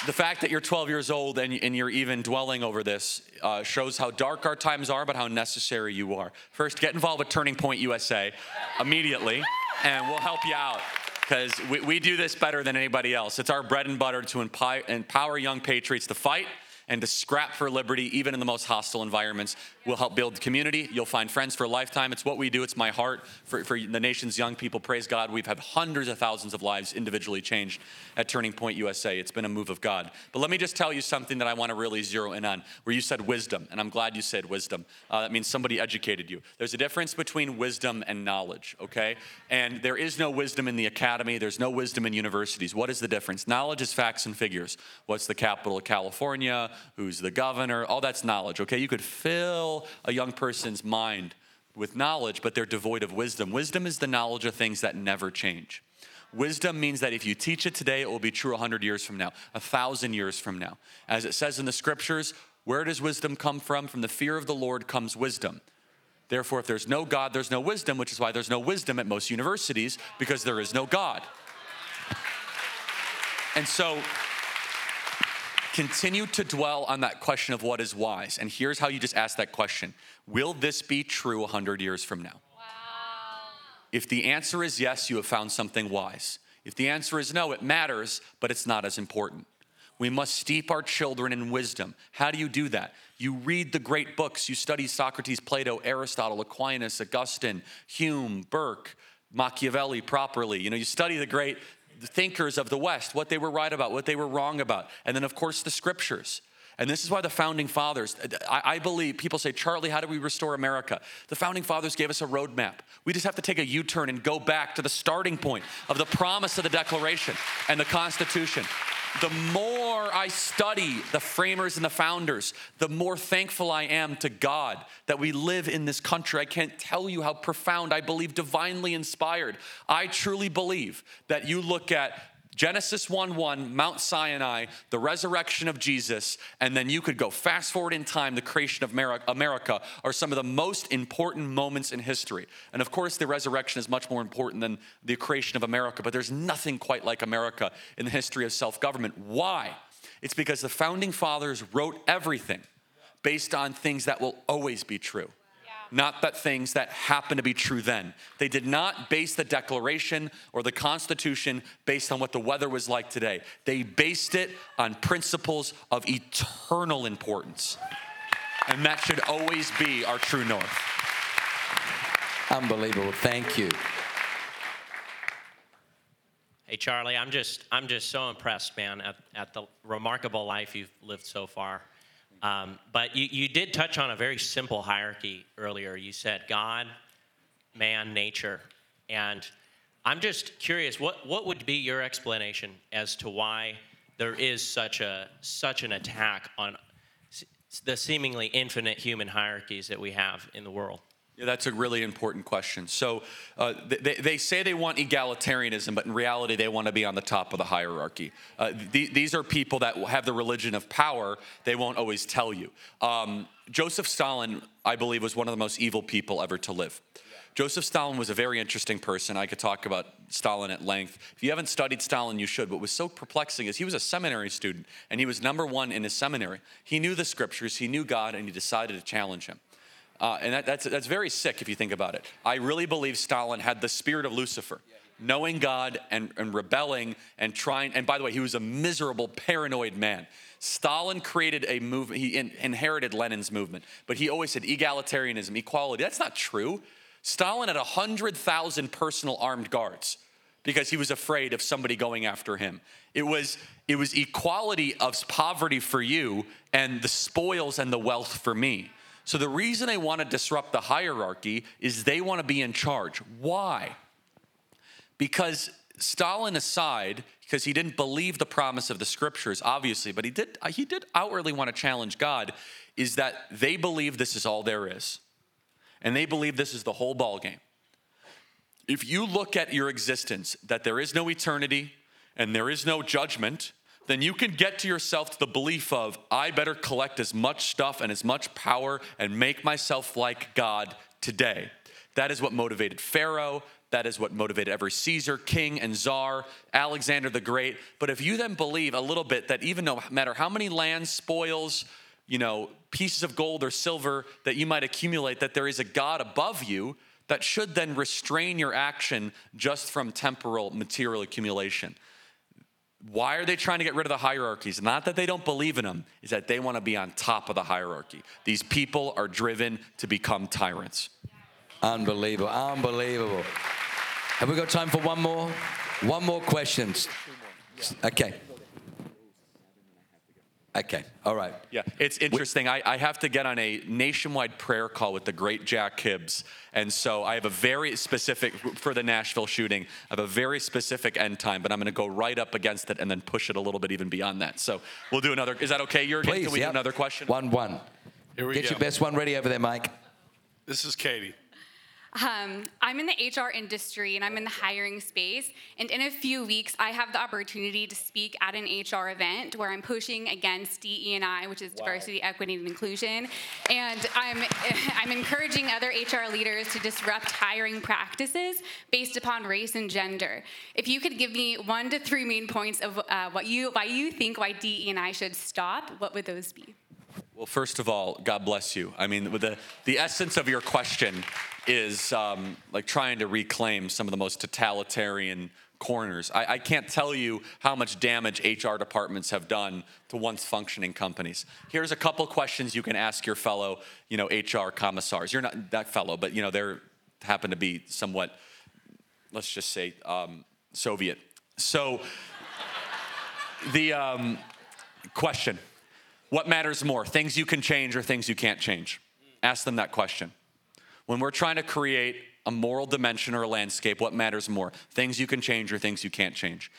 The fact that you're 12 years old and, and you're even dwelling over this uh, shows how dark our times are, but how necessary you are. First, get involved with Turning Point USA immediately, and we'll help you out because we, we do this better than anybody else. It's our bread and butter to empower, empower young patriots to fight and to scrap for liberty, even in the most hostile environments. We'll help build community. You'll find friends for a lifetime. It's what we do. It's my heart for, for the nation's young people. Praise God. We've had hundreds of thousands of lives individually changed at Turning Point USA. It's been a move of God. But let me just tell you something that I want to really zero in on, where you said wisdom, and I'm glad you said wisdom. Uh, that means somebody educated you. There's a difference between wisdom and knowledge, okay? And there is no wisdom in the academy, there's no wisdom in universities. What is the difference? Knowledge is facts and figures. What's the capital of California? Who's the governor? All that's knowledge, okay? You could fill a young person's mind with knowledge, but they're devoid of wisdom. Wisdom is the knowledge of things that never change. Wisdom means that if you teach it today, it will be true 100 years from now, a thousand years from now. As it says in the scriptures, where does wisdom come from? From the fear of the Lord comes wisdom. Therefore, if there's no God, there's no wisdom, which is why there's no wisdom at most universities, because there is no God. And so, continue to dwell on that question of what is wise. And here's how you just ask that question Will this be true 100 years from now? If the answer is yes, you have found something wise. If the answer is no, it matters, but it's not as important. We must steep our children in wisdom. How do you do that? You read the great books. You study Socrates, Plato, Aristotle, Aquinas, Augustine, Hume, Burke, Machiavelli properly. You know, you study the great thinkers of the West, what they were right about, what they were wrong about. And then, of course, the scriptures. And this is why the founding fathers, I, I, believe, people say, Charlie, how do we restore America? The founding fathers gave us a roadmap. We just have to take a U turn and go back to the starting point of the promise of the Declaration and the Constitution. The more I study the framers and the founders, the more thankful I am to God that we live in this country. I can't tell you how profound I believe, divinely inspired. I truly believe that you look at Genesis 1 1, Mount Sinai, the resurrection of Jesus, and then you could go fast forward in time, the creation of America are some of the most important moments in history. And of course, the resurrection is much more important than the creation of America, but there's nothing quite like America in the history of self government. Why? It's because the founding fathers wrote everything based on things that will always be true not that things that happen to be true then. They did not base the Declaration or the Constitution based on what the weather was like today. They based it on principles of eternal importance. And that should always be our true north. Unbelievable. Thank you. Hey Charlie, I'm just I'm just so impressed, man, at, at the remarkable life you've lived so far. Um, but you, you did touch on a very simple hierarchy earlier. You said God, man, nature. And I'm just curious, what, what would be your explanation as to why there is such, a, such an attack on the seemingly infinite human hierarchies that we have in the world? Yeah, that's a really important question. So uh, they, they say they want egalitarianism, but in reality, they want to be on the top of the hierarchy. Uh, th- these are people that have the religion of power. They won't always tell you. Um, Joseph Stalin, I believe, was one of the most evil people ever to live. Joseph Stalin was a very interesting person. I could talk about Stalin at length. If you haven't studied Stalin, you should. What was so perplexing is he was a seminary student and he was number one in his seminary. He knew the scriptures, he knew God, and he decided to challenge him. Uh, and that, that's, that's very sick if you think about it. I really believe Stalin had the spirit of Lucifer, knowing God and, and rebelling and trying. And by the way, he was a miserable, paranoid man. Stalin created a movement, he in, inherited Lenin's movement, but he always said egalitarianism, equality. That's not true. Stalin had 100,000 personal armed guards because he was afraid of somebody going after him. It was, it was equality of poverty for you and the spoils and the wealth for me. So the reason they want to disrupt the hierarchy is they want to be in charge. Why? Because Stalin aside, because he didn't believe the promise of the scriptures, obviously, but he did uh, he did outwardly want to challenge God, is that they believe this is all there is. And they believe this is the whole ball game. If you look at your existence, that there is no eternity and there is no judgment, then you can get to yourself to the belief of, I better collect as much stuff and as much power and make myself like God today. That is what motivated Pharaoh. That is what motivated every Caesar, king, and czar, Alexander the Great. But if you then believe a little bit that even no matter how many lands, spoils, you know, pieces of gold or silver that you might accumulate, that there is a God above you that should then restrain your action just from temporal material accumulation. Why are they trying to get rid of the hierarchies? Not that they don't believe in them, is that they want to be on top of the hierarchy. These people are driven to become tyrants. Unbelievable, unbelievable. Have we got time for one more? One more questions. Okay. Okay, all right. Yeah, it's interesting. I, I have to get on a nationwide prayer call with the great Jack Hibbs. And so I have a very specific, for the Nashville shooting, I have a very specific end time, but I'm going to go right up against it and then push it a little bit even beyond that. So we'll do another. Is that okay, Jurgen? Please, Can we yep. do another question? One, one. Here we go. Get go. your best one ready over there, Mike. This is Katie. Um, I'm in the HR industry and I'm in the hiring space. And in a few weeks, I have the opportunity to speak at an HR event where I'm pushing against DE&I, which is diversity, equity, and inclusion. And I'm, I'm encouraging other HR leaders to disrupt hiring practices based upon race and gender. If you could give me one to three main points of uh, what you, why you think why DE&I should stop, what would those be? Well, first of all, God bless you. I mean, the, the essence of your question is um, like trying to reclaim some of the most totalitarian corners. I, I, can't tell you how much damage HR departments have done to once functioning companies. Here's a couple questions you can ask your fellow, you know, HR commissars. You're not that fellow, but you know, they happen to be somewhat, let's just say, um, Soviet. So, the um, question: What matters more, things you can change or things you can't change? Ask them that question. When we're trying to create a moral dimension or a landscape, what matters more? Things you can change or things you can't change?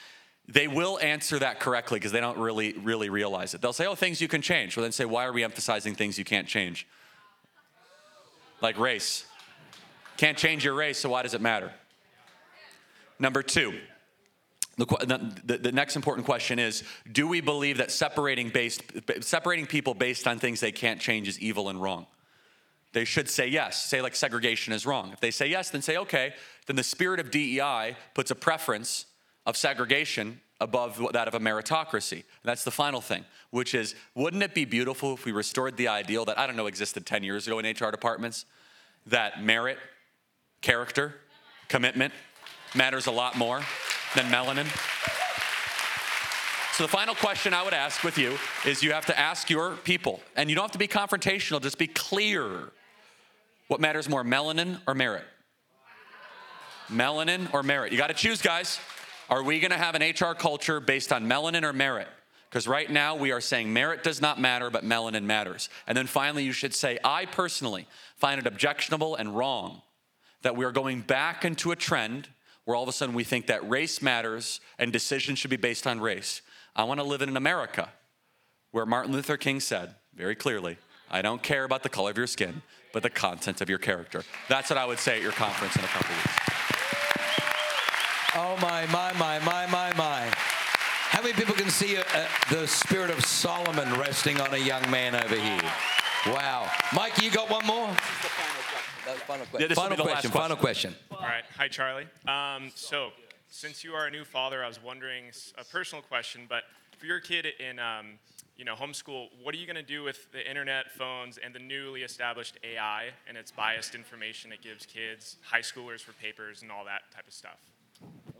They will answer that correctly because they don't really, really realize it. They'll say, oh, things you can change. Well, then say, why are we emphasizing things you can't change? Like race. Can't change your race, so why does it matter? Number two, the, the, the, next important question is do we believe that separating based separating people based on things they can't change is evil and wrong they should say yes. Say, like, segregation is wrong. If they say yes, then say, okay, then the spirit of DEI puts a preference of segregation above that of a meritocracy. And that's the final thing, which is wouldn't it be beautiful if we restored the ideal that I don't know existed 10 years ago in HR departments that merit, character, commitment matters a lot more than melanin? So, the final question I would ask with you is you have to ask your people, and you don't have to be confrontational, just be clear what matters more, melanin or merit? Melanin or merit? You got to choose, guys. Are we going to have an HR culture based on melanin or merit? Because right now we are saying merit does not matter, but melanin matters. And then finally, you should say, I personally find it objectionable and wrong that we are going back into a trend where all of a sudden we think that race matters and decisions should be based on race. I want to live in an America where Martin Luther King said very clearly, I don't care about the color of your skin but the content of your character. That's what I would say at your conference in a couple weeks. Oh, my, my, my, my, my, my. How many people can see uh, the spirit of Solomon resting on a young man over here? Wow. Mike, you got one more? Final question. Yeah, final, question, question. final question. All right. Hi, Charlie. Um, so, since you are a new father, I was wondering a personal question, but for your kid in um, you know, homeschool, what are you going to do with the internet, phones, and the newly established AI and its biased information it gives kids, high schoolers for papers, and all that type of stuff?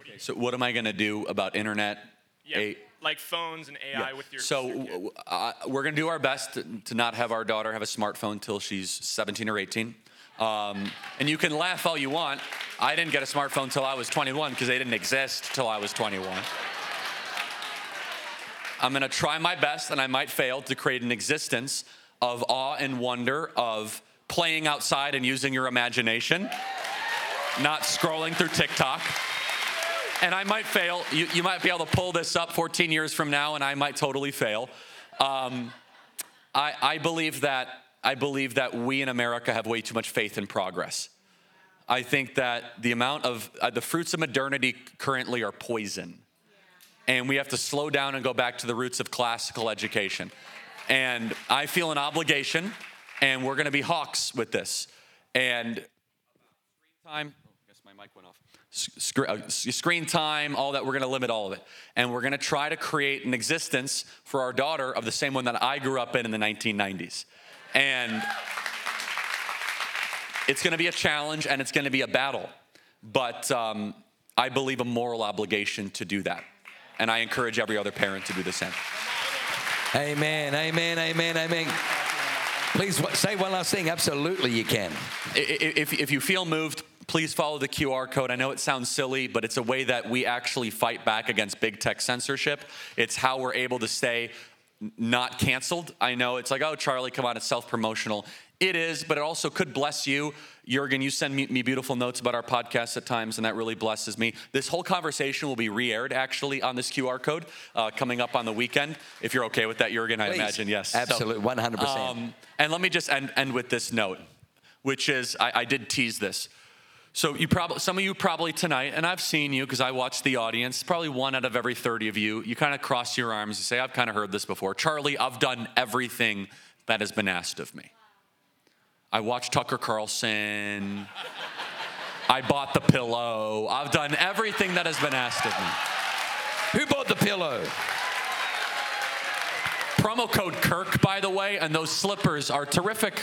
Okay, so what am I going to do about internet? Yeah, A- like phones and AI yeah. with your. So uh, we're going to do our best to, to, not have our daughter have a smartphone till she's 17 or 18. Um, and you can laugh all you want. I didn't get a smartphone till I was 21 because they didn't exist till I was 21. I'm to try my best, and I might fail, to create an existence of awe and wonder, of playing outside and using your imagination, not scrolling through TikTok. And I might fail. You, you might be able to pull this up 14 years from now, and I might totally fail. Um, I, I believe that I believe that we in America have way too much faith in progress. I think that the amount of uh, the fruits of modernity currently are poison and we have to slow down and go back to the roots of classical education. And I feel an obligation, and we're to be hawks with this. And time, I guess my mic went off. Uh, screen time, all that, we're to limit all of it. And we're to try to create an existence for our daughter of the same one that I grew up in in the 1990s. And it's going to be a challenge and it's going to be a battle. But um, I believe a moral obligation to do that and I encourage every other parent to do the same. Amen, amen, amen, amen. Please say one last thing. Absolutely, you can. If, if you feel moved, please follow the QR code. I know it sounds silly, but it's a way that we actually fight back against big tech censorship. It's how we're able to stay not canceled. I know it's like, oh, Charlie, come on, it's self promotional. It is, but it also could bless you. Jurgen, you send me, me, beautiful notes about our podcast at times, and that really blesses me. This whole conversation will be re aired actually on this QR code uh, coming up on the weekend. If you're okay with that, Jurgen, I imagine, yes. Absolutely, so, 100%. Um, and let me just end, end with this note, which is I, I did tease this. So you probably some of you probably tonight, and I've seen you because I watch the audience. Probably one out of every 30 of you, you kind of cross your arms and say, I've kind of heard this before. Charlie, I've done everything that has been asked of me. I watched Tucker Carlson. I bought the pillow. I've done everything that has been asked of me. Who bought the pillow? Promo code Kirk, by the way, and those slippers are terrific.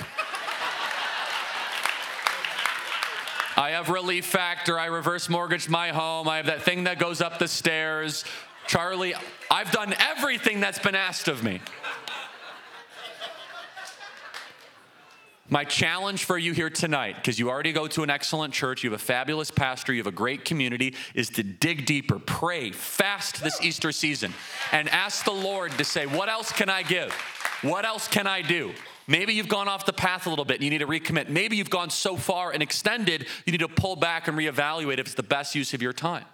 I have Relief Factor. I reverse mortgaged my home. I have that thing that goes up the stairs. Charlie, I've done everything that's been asked of me. My challenge for you here tonight, because you already go to an excellent church, you have a fabulous pastor, you have a great community, is to dig deeper, pray, fast this Easter season, and ask the Lord to say, What else can I give? What else can I do? Maybe you've gone off the path a little bit and you need to recommit. Maybe you've gone so far and extended, you need to pull back and reevaluate if it's the best use of your time.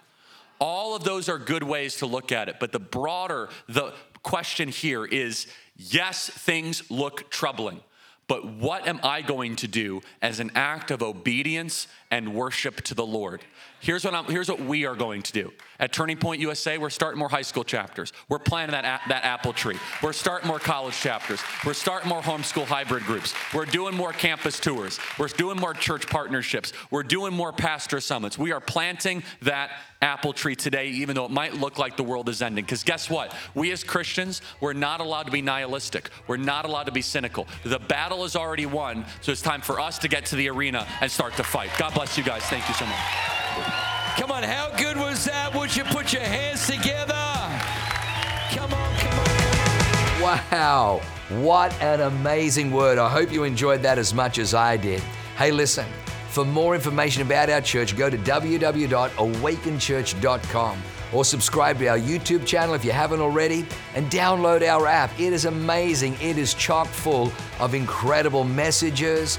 All of those are good ways to look at it, but the broader the question here is yes, things look troubling. But what am I going to do as an act of obedience and worship to the Lord? Here's what, I'm, here's what we are going to do. At Turning Point USA, we're starting more high school chapters. We're planting that, that apple tree. We're starting more college chapters. We're starting more homeschool hybrid groups. We're doing more campus tours. We're doing more church partnerships. We're doing more pastor summits. We are planting that apple tree today, even though it might look like the world is ending. Because guess what? We as Christians, we're not allowed to be nihilistic. We're not allowed to be cynical. The battle is already won, so it's time for us to get to the arena and start to fight. God bless you guys. Thank you so much. Come on, how good was that? Would you put your hands together? Come on, come on. Wow, what an amazing word. I hope you enjoyed that as much as I did. Hey, listen, for more information about our church, go to www.awakenchurch.com or subscribe to our YouTube channel if you haven't already and download our app. It is amazing. It is chock full of incredible messages,